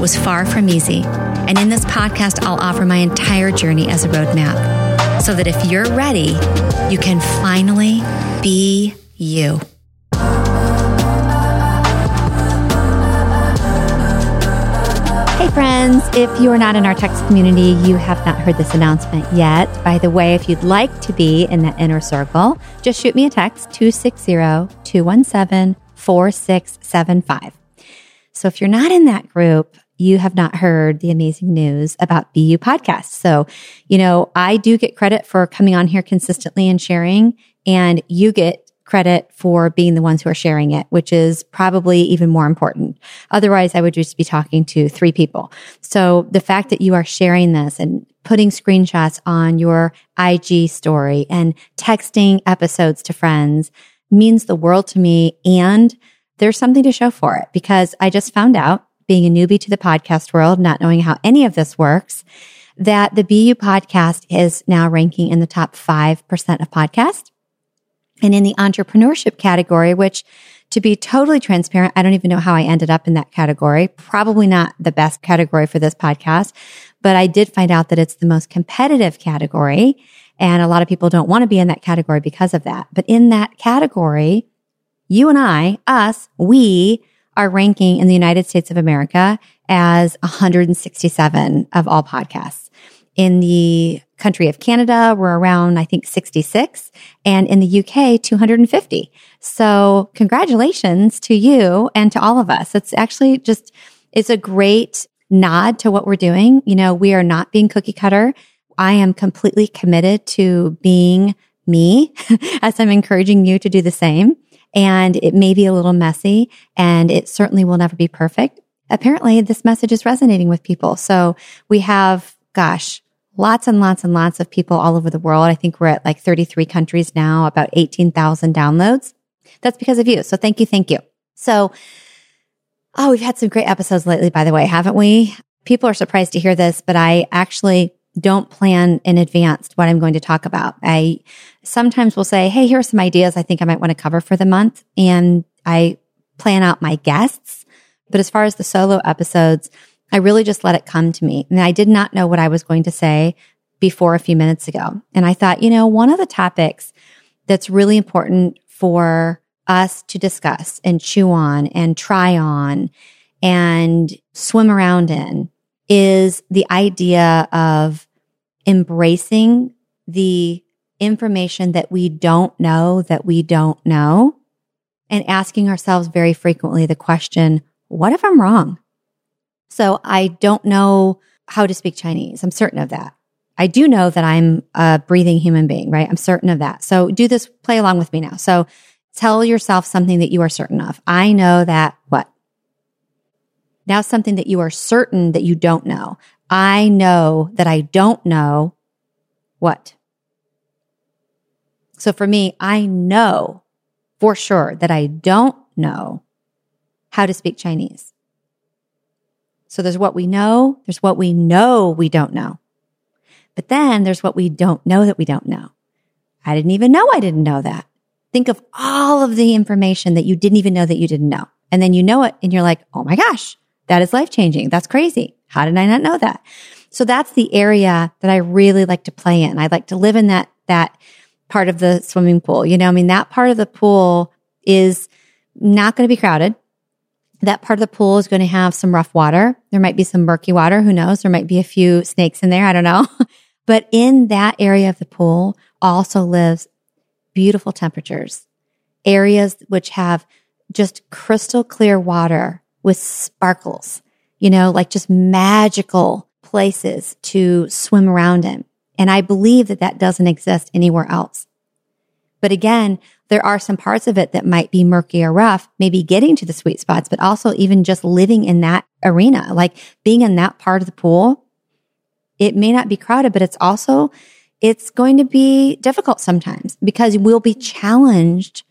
It was far from easy. And in this podcast, I'll offer my entire journey as a roadmap so that if you're ready, you can finally be you. Hey, friends, if you are not in our text community, you have not heard this announcement yet. By the way, if you'd like to be in that inner circle, just shoot me a text 260 217 4675. So if you're not in that group, you have not heard the amazing news about BU podcast. So, you know, I do get credit for coming on here consistently and sharing, and you get credit for being the ones who are sharing it, which is probably even more important. Otherwise, I would just be talking to three people. So the fact that you are sharing this and putting screenshots on your IG story and texting episodes to friends means the world to me. And there's something to show for it because I just found out being a newbie to the podcast world, not knowing how any of this works, that the BU podcast is now ranking in the top 5% of podcasts and in the entrepreneurship category, which to be totally transparent, I don't even know how I ended up in that category. Probably not the best category for this podcast, but I did find out that it's the most competitive category. And a lot of people don't want to be in that category because of that. But in that category, you and I, us, we are ranking in the United States of America as 167 of all podcasts. In the country of Canada, we're around, I think, 66, and in the UK, 250. So congratulations to you and to all of us. It's actually just, it's a great nod to what we're doing. You know, we are not being cookie cutter. I am completely committed to being me as I'm encouraging you to do the same. And it may be a little messy and it certainly will never be perfect. Apparently this message is resonating with people. So we have, gosh, lots and lots and lots of people all over the world. I think we're at like 33 countries now, about 18,000 downloads. That's because of you. So thank you. Thank you. So, oh, we've had some great episodes lately, by the way, haven't we? People are surprised to hear this, but I actually don't plan in advance what I'm going to talk about. I sometimes will say, Hey, here are some ideas I think I might want to cover for the month. And I plan out my guests. But as far as the solo episodes, I really just let it come to me. And I did not know what I was going to say before a few minutes ago. And I thought, you know, one of the topics that's really important for us to discuss and chew on and try on and swim around in is the idea of embracing the information that we don't know that we don't know and asking ourselves very frequently the question, what if I'm wrong? So I don't know how to speak Chinese. I'm certain of that. I do know that I'm a breathing human being, right? I'm certain of that. So do this, play along with me now. So tell yourself something that you are certain of. I know that what? Now something that you are certain that you don't know. I know that I don't know what? So for me, I know for sure that I don't know how to speak Chinese. So there's what we know, there's what we know we don't know. But then there's what we don't know that we don't know. I didn't even know I didn't know that. Think of all of the information that you didn't even know that you didn't know. And then you know it and you're like, oh my gosh, that is life changing. That's crazy. How did I not know that? So that's the area that I really like to play in. I like to live in that, that part of the swimming pool. You know, I mean, that part of the pool is not going to be crowded. that part of the pool is going to have some rough water. There might be some murky water. Who knows? There might be a few snakes in there. I don't know. but in that area of the pool also lives beautiful temperatures, areas which have just crystal clear water with sparkles, you know, like just magical places to swim around in. And I believe that that doesn't exist anywhere else. But again, there are some parts of it that might be murky or rough, maybe getting to the sweet spots, but also even just living in that arena, like being in that part of the pool. It may not be crowded, but it's also, it's going to be difficult sometimes because we'll be challenged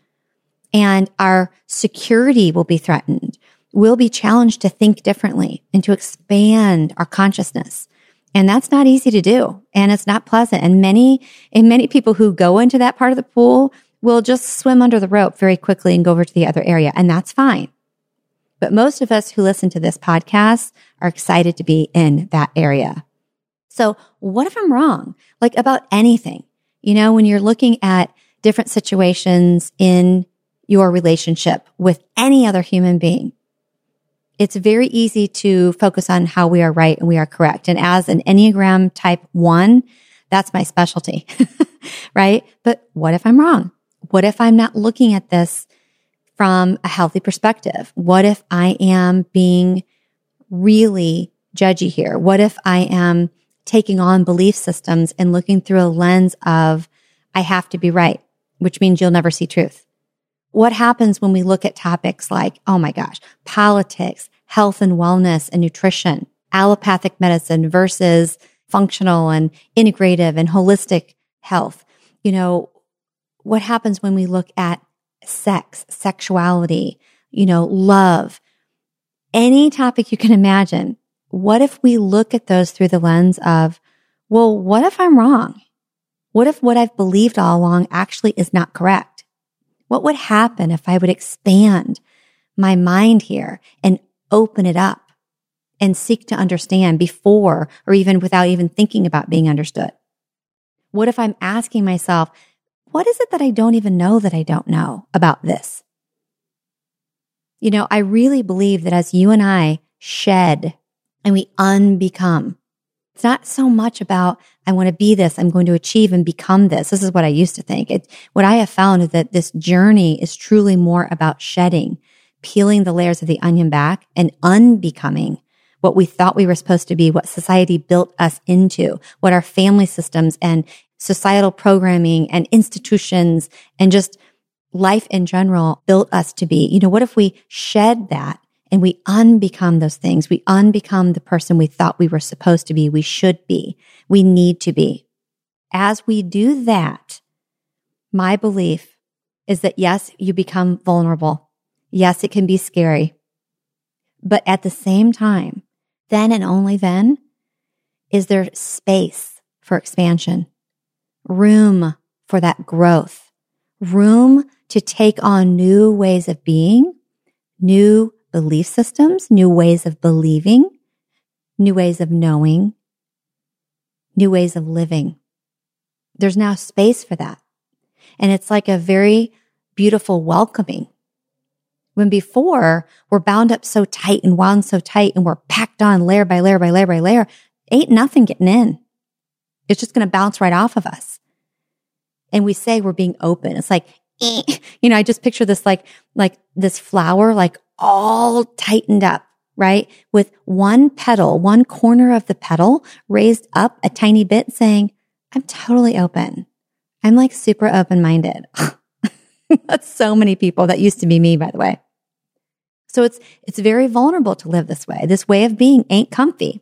and our security will be threatened. We'll be challenged to think differently and to expand our consciousness. And that's not easy to do. And it's not pleasant. And many, and many people who go into that part of the pool will just swim under the rope very quickly and go over to the other area. And that's fine. But most of us who listen to this podcast are excited to be in that area. So what if I'm wrong? Like about anything, you know, when you're looking at different situations in your relationship with any other human being, it's very easy to focus on how we are right and we are correct. And as an Enneagram type one, that's my specialty, right? But what if I'm wrong? What if I'm not looking at this from a healthy perspective? What if I am being really judgy here? What if I am taking on belief systems and looking through a lens of I have to be right, which means you'll never see truth? What happens when we look at topics like, oh my gosh, politics, health and wellness and nutrition, allopathic medicine versus functional and integrative and holistic health? You know, what happens when we look at sex, sexuality, you know, love, any topic you can imagine? What if we look at those through the lens of, well, what if I'm wrong? What if what I've believed all along actually is not correct? What would happen if I would expand my mind here and open it up and seek to understand before or even without even thinking about being understood? What if I'm asking myself, what is it that I don't even know that I don't know about this? You know, I really believe that as you and I shed and we unbecome, it's not so much about, I want to be this, I'm going to achieve and become this. This is what I used to think. It, what I have found is that this journey is truly more about shedding, peeling the layers of the onion back and unbecoming what we thought we were supposed to be, what society built us into, what our family systems and societal programming and institutions and just life in general built us to be. You know, what if we shed that and we unbecome those things. We unbecome the person we thought we were supposed to be, we should be, we need to be. As we do that, my belief is that yes, you become vulnerable. Yes, it can be scary. But at the same time, then and only then is there space for expansion, room for that growth, room to take on new ways of being, new belief systems, new ways of believing, new ways of knowing, new ways of living. There's now space for that. And it's like a very beautiful welcoming. When before we're bound up so tight and wound so tight and we're packed on layer by layer by layer by layer, ain't nothing getting in. It's just going to bounce right off of us. And we say we're being open. It's like, eh. you know, I just picture this like, like this flower, like all tightened up, right? With one petal, one corner of the petal raised up a tiny bit saying, I'm totally open. I'm like super open minded. That's so many people. That used to be me, by the way. So it's, it's very vulnerable to live this way. This way of being ain't comfy.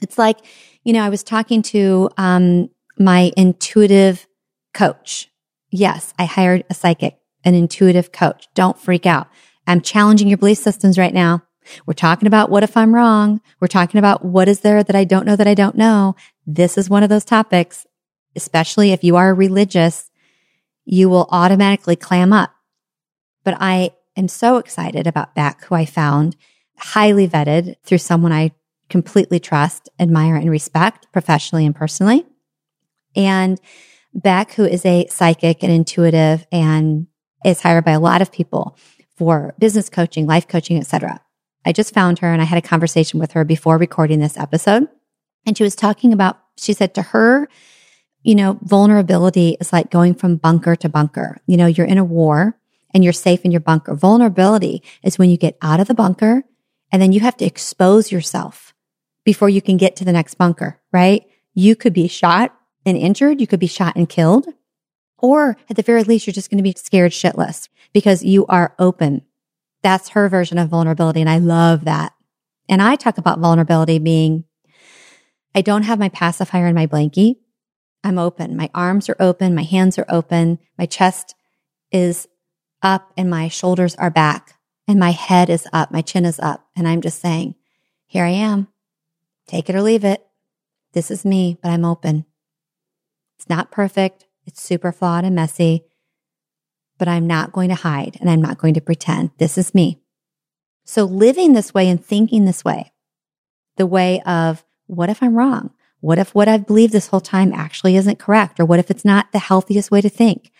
It's like, you know, I was talking to, um, my intuitive coach. Yes, I hired a psychic, an intuitive coach. Don't freak out. I'm challenging your belief systems right now. We're talking about what if I'm wrong? We're talking about what is there that I don't know that I don't know. This is one of those topics, especially if you are religious, you will automatically clam up. But I am so excited about Beck, who I found highly vetted through someone I completely trust, admire, and respect professionally and personally. And Beck, who is a psychic and intuitive and is hired by a lot of people for business coaching, life coaching, etc. I just found her and I had a conversation with her before recording this episode. And she was talking about, she said to her, you know, vulnerability is like going from bunker to bunker. You know, you're in a war and you're safe in your bunker. Vulnerability is when you get out of the bunker and then you have to expose yourself before you can get to the next bunker, right? You could be shot and injured. You could be shot and killed. Or at the very least, you're just going to be scared shitless because you are open. That's her version of vulnerability. And I love that. And I talk about vulnerability being, I don't have my pacifier in my blankie. I'm open. My arms are open. My hands are open. My chest is up and my shoulders are back and my head is up. My chin is up. And I'm just saying, here I am. Take it or leave it. This is me, but I'm open. It's not perfect. It's super flawed and messy, but I'm not going to hide and I'm not going to pretend. This is me. So living this way and thinking this way, the way of what if I'm wrong? What if what I've believed this whole time actually isn't correct? Or what if it's not the healthiest way to think?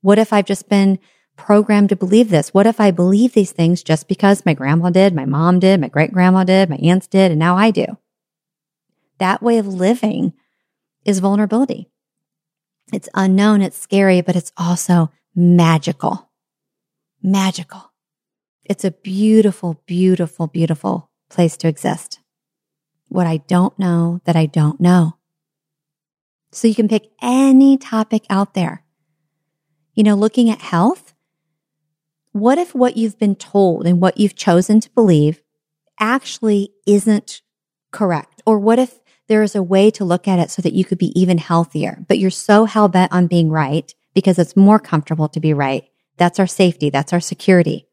What if I've just been programmed to believe this? What if I believe these things just because my grandma did, my mom did, my great grandma did, my aunts did, and now I do? That way of living is vulnerability. It's unknown, it's scary, but it's also magical. Magical. It's a beautiful, beautiful, beautiful place to exist. What I don't know that I don't know. So you can pick any topic out there. You know, looking at health, what if what you've been told and what you've chosen to believe actually isn't correct? Or what if there is a way to look at it so that you could be even healthier, but you're so hell bent on being right because it's more comfortable to be right. That's our safety. That's our security.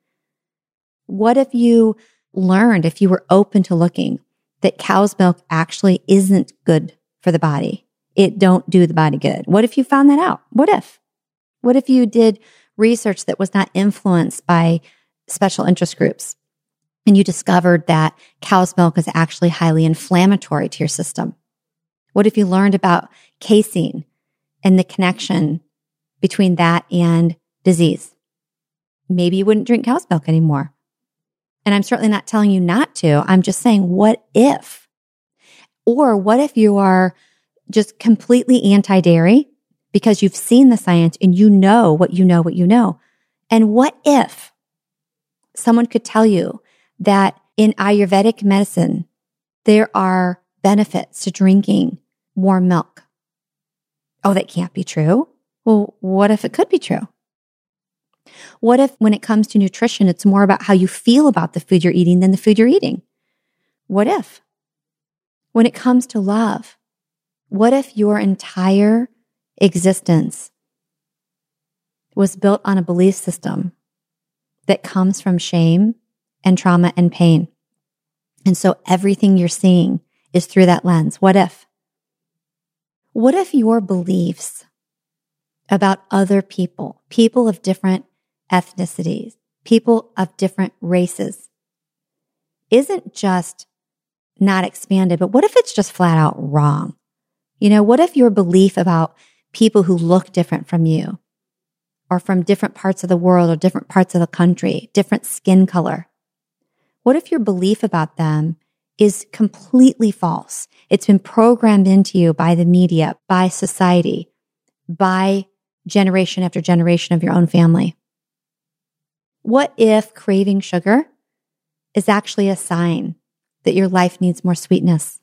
What if you learned, if you were open to looking that cow's milk actually isn't good for the body? It don't do the body good. What if you found that out? What if? What if you did research that was not influenced by special interest groups? And you discovered that cow's milk is actually highly inflammatory to your system? What if you learned about casein and the connection between that and disease? Maybe you wouldn't drink cow's milk anymore. And I'm certainly not telling you not to. I'm just saying, what if? Or what if you are just completely anti dairy because you've seen the science and you know what you know, what you know? And what if someone could tell you that in Ayurvedic medicine, there are benefits to drinking warm milk. Oh, that can't be true. Well, what if it could be true? What if when it comes to nutrition, it's more about how you feel about the food you're eating than the food you're eating? What if? When it comes to love, what if your entire existence was built on a belief system that comes from shame and trauma and pain. And so everything you're seeing is through that lens. What if? What if your beliefs about other people, people of different ethnicities, people of different races, isn't just not expanded, but what if it's just flat out wrong? You know, what if your belief about people who look different from you or from different parts of the world or different parts of the country, different skin color, what if your belief about them is completely false? It's been programmed into you by the media, by society, by generation after generation of your own family. What if craving sugar is actually a sign that your life needs more sweetness?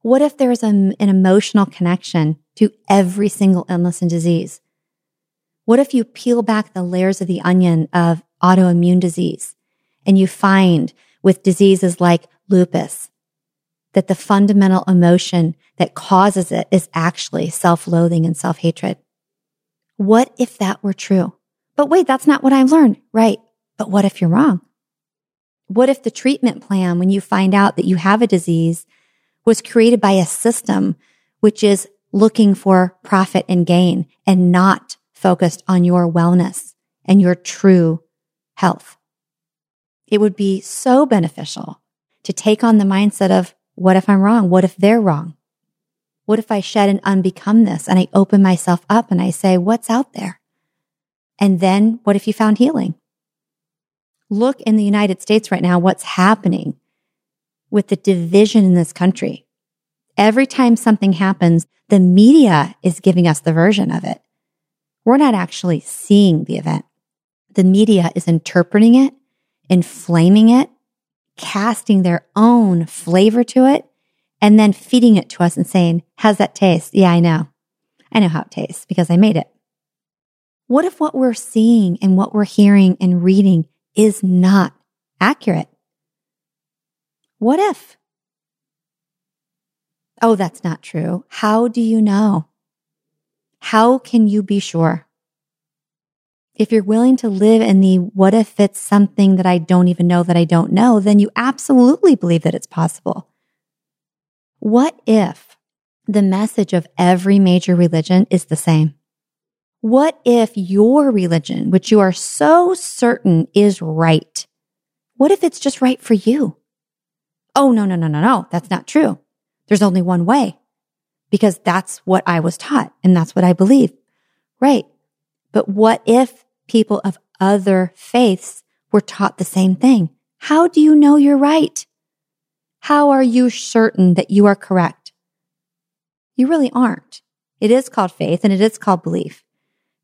What if there's an emotional connection to every single illness and disease? What if you peel back the layers of the onion of autoimmune disease and you find with diseases like lupus that the fundamental emotion that causes it is actually self loathing and self hatred. What if that were true? But wait, that's not what I've learned. Right. But what if you're wrong? What if the treatment plan, when you find out that you have a disease, was created by a system which is looking for profit and gain and not focused on your wellness and your true health? It would be so beneficial to take on the mindset of what if I'm wrong? What if they're wrong? What if I shed and unbecome this and I open myself up and I say, what's out there? And then what if you found healing? Look in the United States right now, what's happening with the division in this country. Every time something happens, the media is giving us the version of it. We're not actually seeing the event. The media is interpreting it, inflaming it, casting their own flavor to it, and then feeding it to us and saying, How's that taste? Yeah, I know. I know how it tastes because I made it. What if what we're seeing and what we're hearing and reading is not accurate? What if? Oh, that's not true. How do you know? How can you be sure? If you're willing to live in the what if it's something that I don't even know that I don't know, then you absolutely believe that it's possible. What if the message of every major religion is the same? What if your religion, which you are so certain is right, what if it's just right for you? Oh, no, no, no, no, no. That's not true. There's only one way because that's what I was taught and that's what I believe. Right. But what if people of other faiths were taught the same thing? How do you know you're right? How are you certain that you are correct? You really aren't. It is called faith and it is called belief,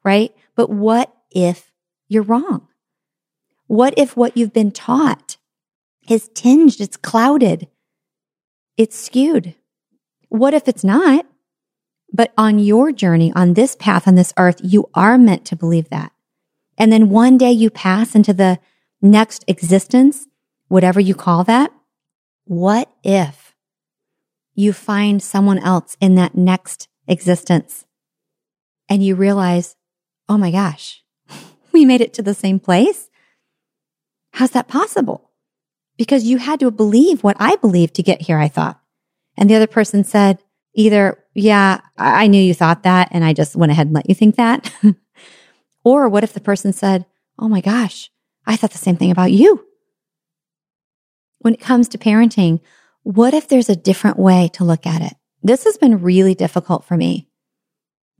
right? But what if you're wrong? What if what you've been taught is tinged, it's clouded, it's skewed. What if it's not? But on your journey, on this path, on this earth, you are meant to believe that. And then one day you pass into the next existence, whatever you call that. What if you find someone else in that next existence and you realize, oh my gosh, we made it to the same place? How's that possible? because you had to believe what I believed to get here, I thought. And the other person said, either, yeah, I knew you thought that and I just went ahead and let you think that. or what if the person said, oh my gosh, I thought the same thing about you. When it comes to parenting, what if there's a different way to look at it? This has been really difficult for me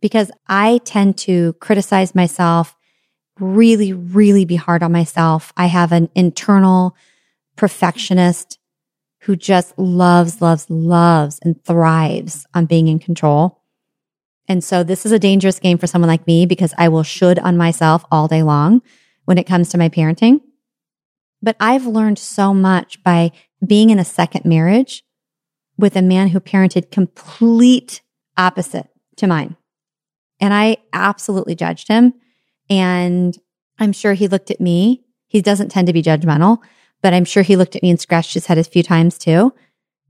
because I tend to criticize myself, really, really be hard on myself. I have an internal perfectionist who just loves, loves, loves and thrives on being in control. And so this is a dangerous game for someone like me because I will should on myself all day long when it comes to my parenting. But I've learned so much by being in a second marriage with a man who parented complete opposite to mine. And I absolutely judged him. And I'm sure he looked at me. He doesn't tend to be judgmental, but I'm sure he looked at me and scratched his head a few times too.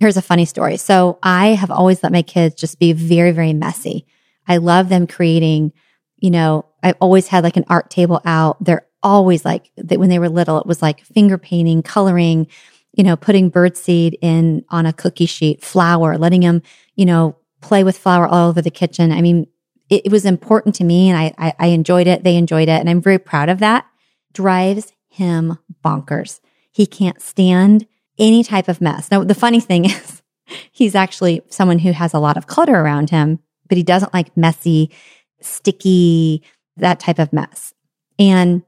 Here's a funny story. So I have always let my kids just be very, very messy. I love them creating, you know, I've always had like an art table out. They're always like that when they were little, it was like finger painting, coloring, you know, putting birdseed in on a cookie sheet, flour, letting them, you know, play with flour all over the kitchen. I mean, it, it was important to me and I, I, I enjoyed it. They enjoyed it. And I'm very proud of that. Drives him bonkers. He can't stand any type of mess. Now, the funny thing is, he's actually someone who has a lot of clutter around him, but he doesn't like messy, sticky, that type of mess. And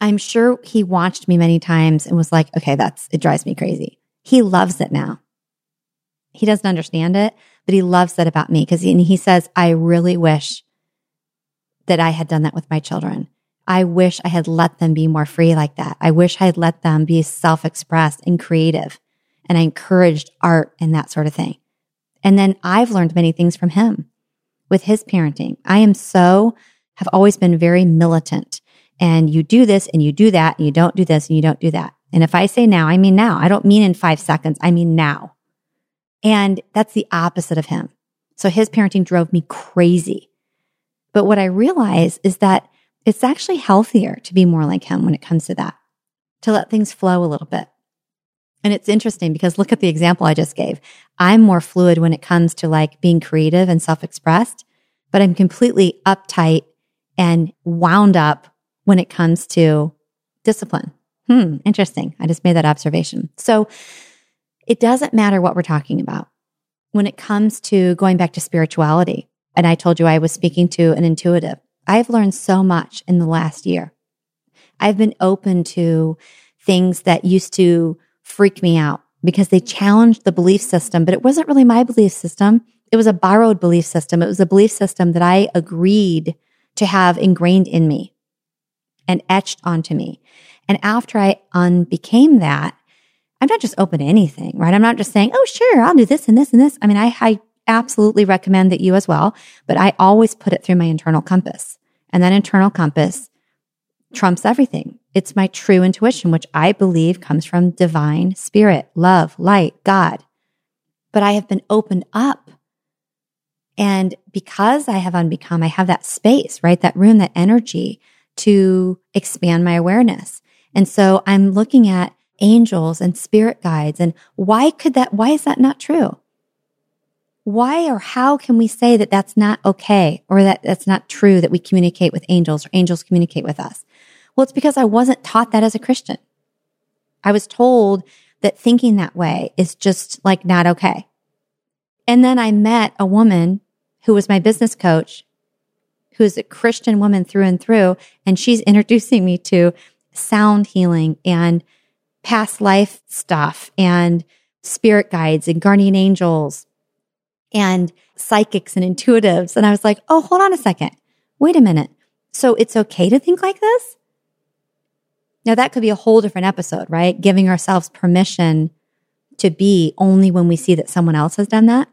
I'm sure he watched me many times and was like, okay, that's, it drives me crazy. He loves it now. He doesn't understand it, but he loves that about me because he, he says, I really wish that I had done that with my children. I wish I had let them be more free like that. I wish I had let them be self expressed and creative. And I encouraged art and that sort of thing. And then I've learned many things from him with his parenting. I am so, have always been very militant. And you do this and you do that and you don't do this and you don't do that. And if I say now, I mean now. I don't mean in five seconds. I mean now. And that's the opposite of him. So his parenting drove me crazy. But what I realize is that it's actually healthier to be more like him when it comes to that, to let things flow a little bit. And it's interesting because look at the example I just gave. I'm more fluid when it comes to like being creative and self expressed, but I'm completely uptight and wound up when it comes to discipline. Hmm, interesting. I just made that observation. So it doesn't matter what we're talking about when it comes to going back to spirituality. And I told you I was speaking to an intuitive. I've learned so much in the last year. I've been open to things that used to freak me out because they challenged the belief system, but it wasn't really my belief system. It was a borrowed belief system. It was a belief system that I agreed to have ingrained in me and etched onto me. And after I unbecame that, I'm not just open to anything, right? I'm not just saying, oh, sure, I'll do this and this and this. I mean, I, I absolutely recommend that you as well, but I always put it through my internal compass. And that internal compass trumps everything. It's my true intuition, which I believe comes from divine spirit, love, light, God. But I have been opened up. And because I have unbecome, I have that space, right? That room, that energy to expand my awareness. And so I'm looking at angels and spirit guides. And why could that, why is that not true? Why or how can we say that that's not okay or that that's not true that we communicate with angels or angels communicate with us? Well, it's because I wasn't taught that as a Christian. I was told that thinking that way is just like not okay. And then I met a woman who was my business coach, who is a Christian woman through and through. And she's introducing me to sound healing and past life stuff and spirit guides and guardian angels and psychics and intuitives. And I was like, oh, hold on a second. Wait a minute. So it's okay to think like this? Now, that could be a whole different episode, right? Giving ourselves permission to be only when we see that someone else has done that.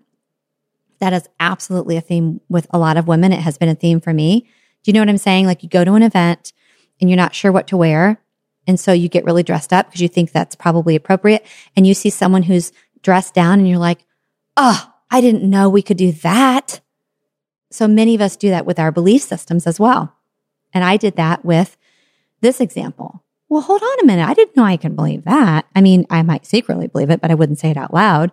That is absolutely a theme with a lot of women. It has been a theme for me. Do you know what I'm saying? Like you go to an event and you're not sure what to wear. And so you get really dressed up because you think that's probably appropriate. And you see someone who's dressed down and you're like, oh, I didn't know we could do that. So many of us do that with our belief systems as well. And I did that with this example well, hold on a minute. I didn't know I could believe that. I mean, I might secretly believe it, but I wouldn't say it out loud.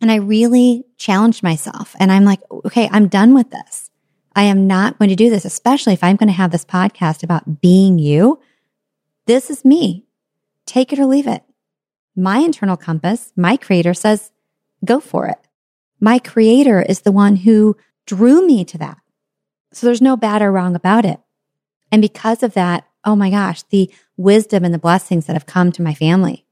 And I really challenged myself and I'm like, okay, I'm done with this. I am not going to do this, especially if I'm going to have this podcast about being you. This is me. Take it or leave it. My internal compass, my creator says, go for it. My creator is the one who drew me to that. So there's no bad or wrong about it. And because of that, oh my gosh, the wisdom and the blessings that have come to my family.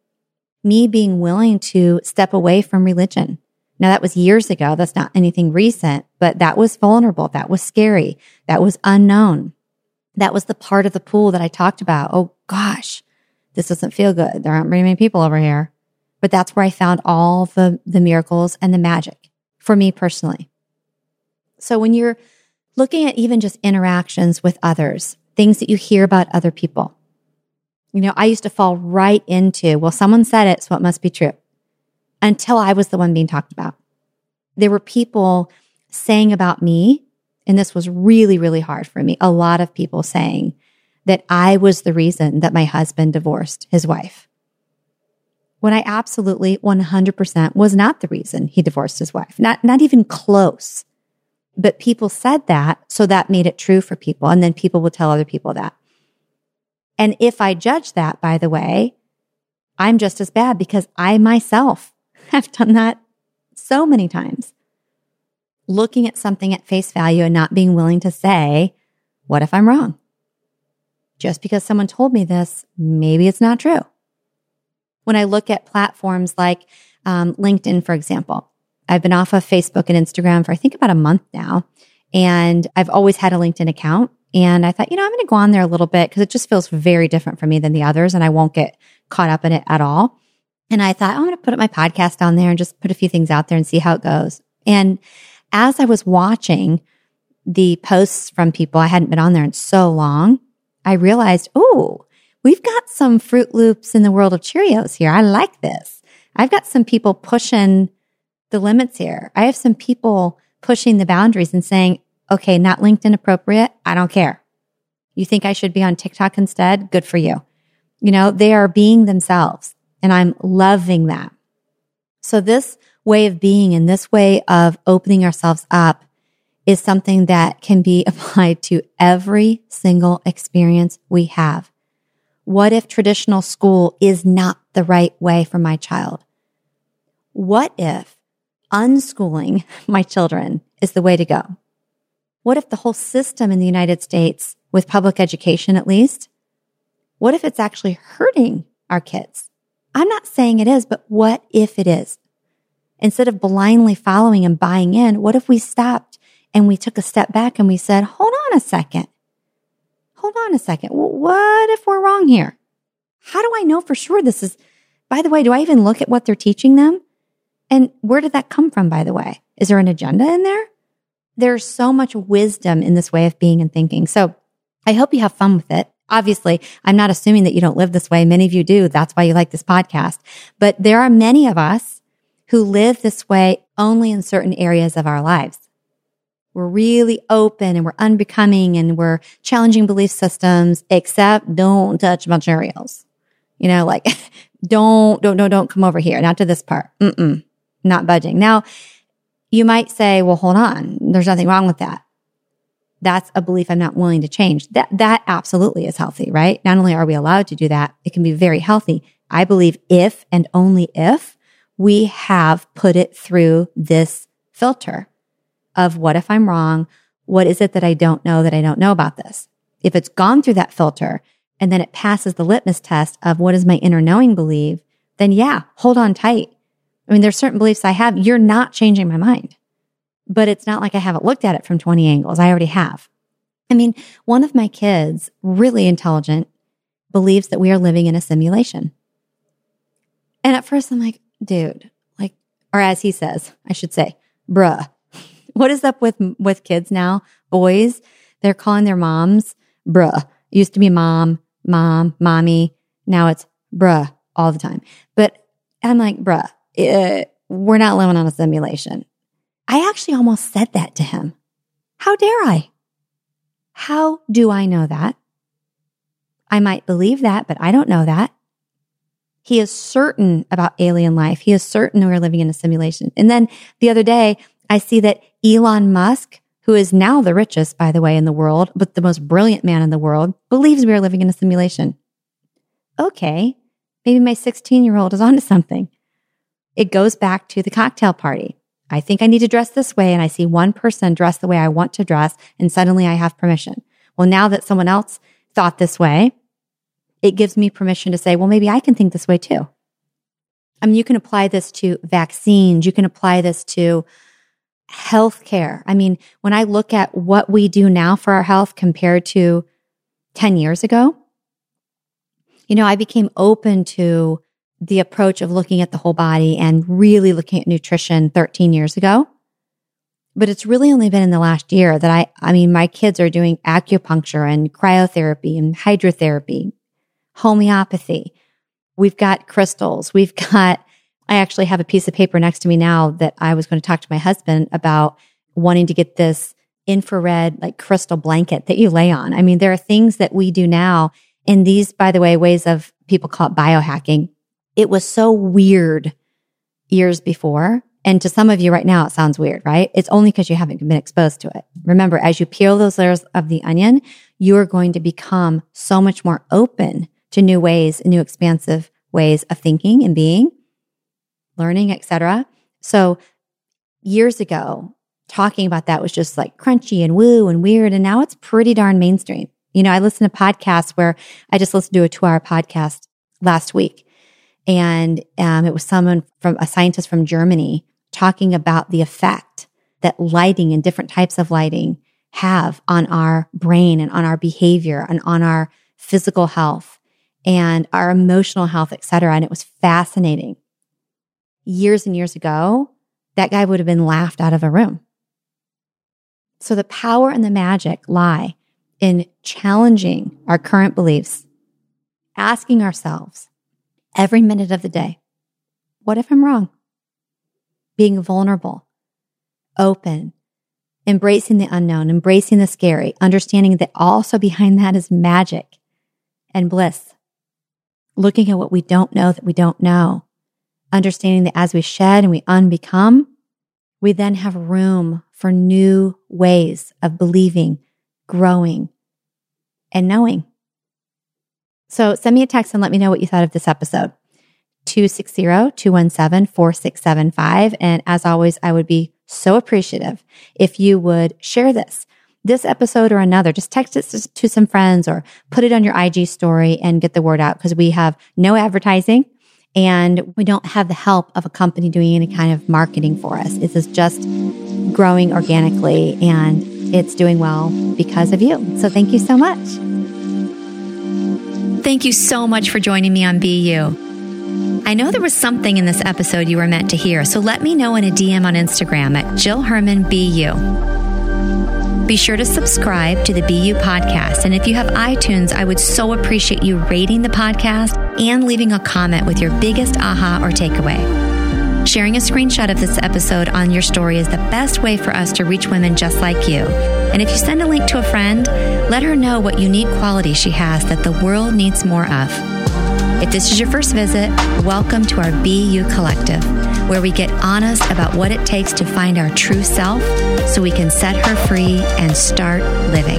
Me being willing to step away from religion. Now that was years ago. That's not anything recent, but that was vulnerable. That was scary. That was unknown. That was the part of the pool that I talked about. Oh gosh, this doesn't feel good. There aren't very many people over here. But that's where I found all the, the miracles and the magic for me personally. So when you're looking at even just interactions with others, things that you hear about other people. You know, I used to fall right into, well, someone said it, so it must be true until I was the one being talked about. There were people saying about me, and this was really, really hard for me. A lot of people saying that I was the reason that my husband divorced his wife. When I absolutely 100% was not the reason he divorced his wife, not, not even close. But people said that, so that made it true for people. And then people will tell other people that. And if I judge that, by the way, I'm just as bad because I myself have done that so many times. Looking at something at face value and not being willing to say, what if I'm wrong? Just because someone told me this, maybe it's not true. When I look at platforms like um, LinkedIn, for example, I've been off of Facebook and Instagram for I think about a month now. And I've always had a LinkedIn account. And I thought, you know, I'm going to go on there a little bit because it just feels very different for me than the others and I won't get caught up in it at all. And I thought, oh, I'm going to put up my podcast on there and just put a few things out there and see how it goes. And as I was watching the posts from people, I hadn't been on there in so long, I realized, oh, we've got some Froot Loops in the world of Cheerios here. I like this. I've got some people pushing the limits here. I have some people pushing the boundaries and saying, okay, not LinkedIn appropriate. I don't care. You think I should be on TikTok instead? Good for you. You know, they are being themselves and I'm loving that. So this way of being and this way of opening ourselves up is something that can be applied to every single experience we have. What if traditional school is not the right way for my child? What if unschooling my children is the way to go? What if the whole system in the United States, with public education at least, what if it's actually hurting our kids. I'm not saying it is, but what if it is? Instead of blindly following and buying in, what if we stopped and we took a step back and we said, hold on a second. Hold on a second. What if we're wrong here? How do I know for sure this is, by the way, do I even look at what they're teaching them? And where did that come from, by the way? Is there an agenda in there? There's so much wisdom in this way of being and thinking. So I hope you have fun with it. Obviously, I'm not assuming that you don't live this way. Many of you do. That's why you like this podcast. But there are many of us who live this way only in certain areas of our lives. We're really open and we're unbecoming and we're challenging belief systems, except don't touch Cheerios. You know, like don't, don't, don't, don't come over here. Not to this part. Mm-mm, not budging. Now, you might say, well, hold on. There's nothing wrong with that. That's a belief I'm not willing to change. That, that absolutely is healthy, right? Not only are we allowed to do that, it can be very healthy. I believe if and only if we have put it through this filter of what if I'm wrong? What is it that I don't know that I don't know about this? If it's gone through that filter and then it passes the litmus test of what does my inner knowing believe, then yeah, hold on tight. I mean, there's certain beliefs I have. You're not changing my mind, but it's not like I haven't looked at it from 20 angles. I already have. I mean, one of my kids, really intelligent, believes that we are living in a simulation. And at first I'm like, dude, like, or as he says, I should say, bruh, what is up with with kids now? Boys, they're calling their moms bruh. It used to be mom, mom, mommy. Now it's bruh all the time. But I'm like, bruh, eh, we're not living on a simulation. I actually almost said that to him. How dare I? How do I know that? I might believe that, but I don't know that. He is certain about alien life. He is certain we're living in a simulation. And then the other day, I see that Elon Musk, who is now the richest, by the way, in the world, but the most brilliant man in the world, believes we are living in a simulation. Okay, maybe my 16 year old is onto something. It goes back to the cocktail party. I think I need to dress this way, and I see one person dress the way I want to dress, and suddenly I have permission. Well, now that someone else thought this way, it gives me permission to say, well, maybe I can think this way too. I mean, you can apply this to vaccines. You can apply this to healthcare. I mean, when I look at what we do now for our health compared to 10 years ago, you know, I became open to the approach of looking at the whole body and really looking at nutrition 13 years ago. But it's really only been in the last year that I, I mean, my kids are doing acupuncture and cryotherapy and hydrotherapy, homeopathy. We've got crystals. We've got I actually have a piece of paper next to me now that I was going to talk to my husband about wanting to get this infrared, like crystal blanket that you lay on. I mean, there are things that we do now. And these, by the way, ways of people call it biohacking. It was so weird years before. And to some of you right now, it sounds weird, right? It's only because you haven't been exposed to it. Remember, as you peel those layers of the onion, you are going to become so much more open to new ways, new expansive ways of thinking and being learning, etc. So years ago, talking about that was just like crunchy and woo and weird. And now it's pretty darn mainstream. You know, I listen to podcasts where I just listened to a two hour podcast last week. And um, it was someone from a scientist from Germany talking about the effect that lighting and different types of lighting have on our brain and on our behavior and on our physical health and our emotional health, et cetera. And it was fascinating years and years ago, that guy would have been laughed out of a room. So the power and the magic lie in challenging our current beliefs, asking ourselves every minute of the day, what if I'm wrong? Being vulnerable, open, embracing the unknown, embracing the scary, understanding that also behind that is magic and bliss. Looking at what we don't know that we don't know understanding that as we shed and we unbecome, we then have room for new ways of believing, growing, and knowing. So send me a text and let me know what you thought of this episode. 260 217 4675. And as always, I would be so appreciative if you would share this this episode or another, just text it to some friends or put it on your IG story and get the word out because we have no advertising and we don't have the help of a company doing any kind of marketing for us. This is just growing organically and it's doing well because of you. So thank you so much. Thank you so much for joining me on BU. I know there was something in this episode you were meant to hear, so let me know in a DM on Instagram at Jill Herman You. Be sure to subscribe to the BU podcast. And if you have iTunes, I would so appreciate you rating the podcast and leaving a comment with your biggest aha or takeaway. Sharing a screenshot of this episode on your story is the best way for us to reach women just like you. And if you send a link to a friend, let her know what unique quality she has that the world needs more of. If this is your first visit, welcome to our BU Collective, where we get honest about what it takes to find our true self so we can set her free and start living.